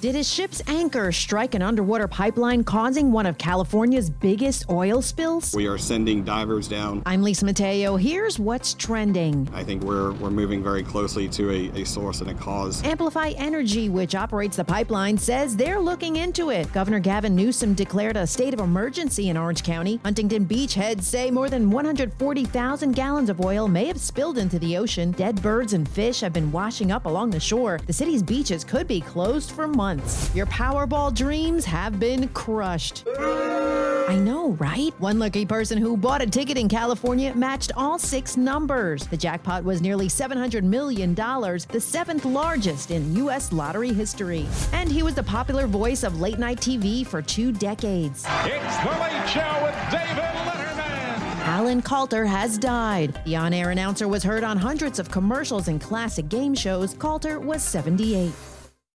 Did a ship's anchor strike an underwater pipeline causing one of California's biggest oil spills? We are sending divers down. I'm Lisa Mateo. Here's what's trending. I think we're we're moving very closely to a, a source and a cause. Amplify Energy, which operates the pipeline, says they're looking into it. Governor Gavin Newsom declared a state of emergency in Orange County. Huntington Beach heads say more than 140,000 gallons of oil may have spilled into the ocean. Dead birds and fish have been washing up along the shore. The city's beaches could be closed for months months. Your Powerball dreams have been crushed. I know, right? One lucky person who bought a ticket in California matched all six numbers. The jackpot was nearly $700 million, the seventh largest in U.S. lottery history. And he was the popular voice of late night TV for two decades. It's The Late Show with David Letterman. Alan Kalter has died. The on air announcer was heard on hundreds of commercials and classic game shows. Kalter was 78.